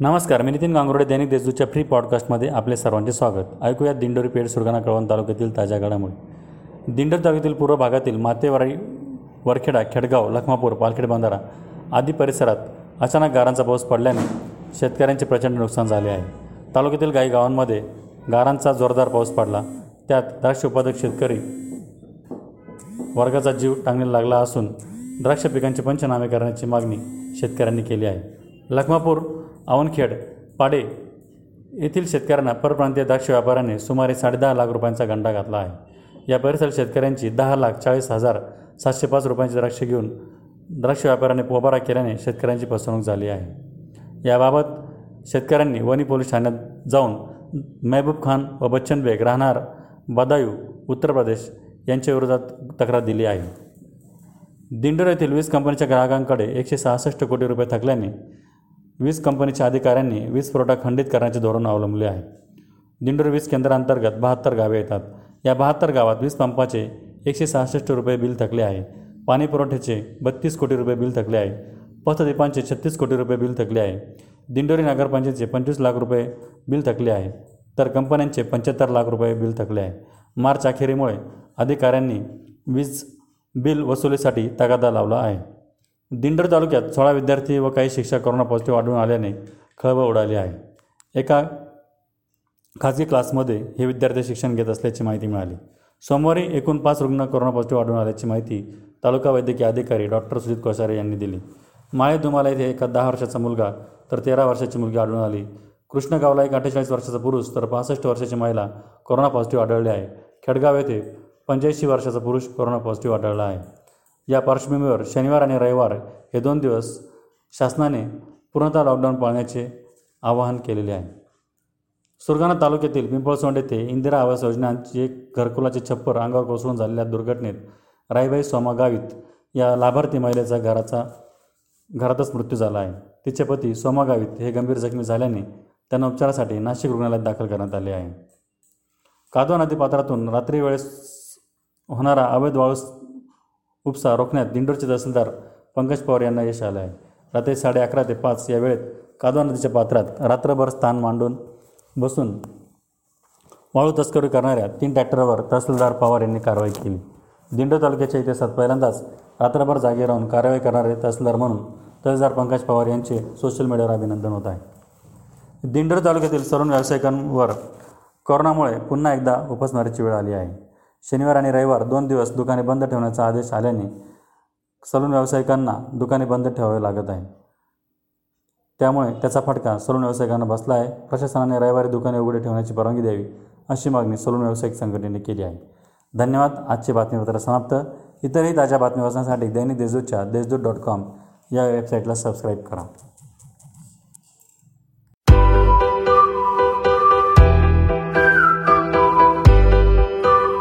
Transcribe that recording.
नमस्कार मी नितीन गांगुर्डे दैनिक देशदूतच्या फ्री पॉडकास्टमध्ये आपले सर्वांचे स्वागत. ऐकूया दिंडोरी पेठ सुरगाणा कळवण तालुक्यातील ताज्या घडामोडी. दिंडोरी तालुक्यातील पूर्व भागातील मातेवाडी वरखेडा खेडगाव लखमापूर पालखेड बंधारा आदी परिसरात अचानक गारांचा पाऊस पडल्याने शेतकऱ्यांचे प्रचंड नुकसान झाले आहे. तालुक्यातील काही गावांमध्ये गारांचा जोरदार पाऊस पडला. त्यात द्राक्ष उत्पादक शेतकरी वर्गाचा जीव टांगण्याला लागला असून द्राक्ष पिकांचे पंचनामे करण्याची मागणी शेतकऱ्यांनी केली आहे. लखमापूर आवनखेड पाडे येथील शेतकऱ्यांना परप्रांतीय द्राक्ष व्यापाऱ्याने सुमारे साडेदहा लाख रुपयांचा गंडा घातला आहे. या परिसरात शेतकऱ्यांची दहा लाख चाळीस हजार सातशे पाच रुपयांची द्राक्ष घेऊन द्राक्ष व्यापाऱ्याने पोबारा केल्याने शेतकऱ्यांची फसवणूक झाली आहे. याबाबत शेतकऱ्यांनी वणी पोलीस ठाण्यात जाऊन मेहबूब खान व बच्चन बेग राहणार बदायू उत्तर प्रदेश यांच्या विरोधात तक्रार दिली आहे. दिंडोर येथील वीज कंपनीच्या ग्राहकांकडे एकशे सहासष्ट कोटी रुपये थकल्याने वीज कंपनीच्या अधिकाऱ्यांनी वीज पुरवठा खंडित करण्याचे धोरण अवलंबले आहे. दिंडोर वीज केंद्रांतर्गत बहात्तर गावे येतात. या बहात्तर गावात वीज पंपाचे एकशे सहासष्ट रुपये बिल थकले आहे. पाणी पुरवठ्याचे बत्तीस कोटी रुपये बिल थकले आहे. पथदीपांचे छत्तीस कोटी रुपये बिल थकले आहे. दिंडोरी नगरपंचायतीचे पंचवीस लाख रुपये बिल थकले आहे. तर कंपन्यांचे पंच्याहत्तर लाख रुपये बिल थकले आहे. मार्च अखेरीमुळे अधिकाऱ्यांनी वीज बिल वसुलीसाठी तगादा लावला आहे. दिंडर तालुक्यात सोळा विद्यार्थी व काही शिक्षक कोरोना पॉझिटिव्ह आढळून आल्याने खळबळ उडाली आहे. एका खाजगी क्लासमध्ये हे विद्यार्थी शिक्षण घेत असल्याची माहिती मिळाली. सोमवारी एकूण पाच रुग्ण कोरोना पॉझिटिव्ह आढळून आल्याची माहिती तालुका वैद्यकीय अधिकारी डॉक्टर सुजित कोसारे यांनी दिली. माळे दुमाला येथे एका दहा वर्षाचा मुलगा तर तेरा वर्षाची मुलगी आढळून आली. कृष्णगावला एक अठ्ठेचाळीस वर्षाचा पुरुष तर पासष्ट वर्षाची महिला कोरोना पॉझिटिव्ह आढळली आहे. खेडगाव येथे पंच्याऐंशी वर्षाचा पुरुष कोरोना पॉझिटिव्ह आढळला आहे. या पार्श्वभूमीवर शनिवार आणि रविवार हे दोन दिवस शासनाने पूर्णतः लॉकडाऊन पाळण्याचे आवाहन केलेले आहे. सुरगाणा तालुक्यातील पिंपळसोंड येथे इंदिरा आवास योजनांची एक घरकुलाचे छप्पर अंगावर कोसळून झालेल्या दुर्घटनेत राईबाई सोमा गावित या लाभार्थी महिलेचा घराचा घरातच मृत्यू झाला आहे. तिचे पती सोमा गावित हे गंभीर जखमी झाल्याने त्यांना उपचारासाठी नाशिक रुग्णालयात दाखल करण्यात आले आहे. कादवा नदी पात्रातून रात्री वेळेस होणारा अवैध वाळूस उपसा रोखण्यात दिंडोरचे तहसीलदार पंकज पवार यांना यश आलं आहे रात्री साडे अकरा ते पाच या वेळेत कादवा नदीच्या पात्रात रात्रभर स्थान मांडून बसून वाळू तस्करी करणाऱ्या तीन ट्रॅक्टरवर तहसीलदार पवार यांनी कारवाई केली. दिंडोर तालुक्याच्या इतिहासात पहिल्यांदाच रात्रभर जागे राहून कारवाई करणारे तहसीलदार म्हणून तहसीलदार पंकज पवार यांचे सोशल मीडियावर अभिनंदन होत आहे. दिंडोर तालुक्यातील तरुण व्यावसायिकांवर कोरोनामुळे पुन्हा एकदा उपासमारीची वेळ आली आहे. शनिवार आणि रविवार दोन दिवस दुकाने बंद ठेवण्याचा आदेश आल्याने सलून व्यावसायिकांना दुकाने बंद ठेवावे लागत आहे. त्यामुळे त्याचा फटका सलून व्यावसायिकांना बसला आहे. प्रशासनाने रविवारी दुकाने उघडे ठेवण्याची परवानगी द्यावी अशी मागणी सलून व्यावसायिक संघटनेने केली आहे. धन्यवाद. आजचे बातमीपत्र समाप्त. इतरही ताज्या बातमी वाचण्यासाठी दैनिक देशदूतच्या देशदूत डॉट कॉम या वेबसाईटला सबस्क्राईब करा.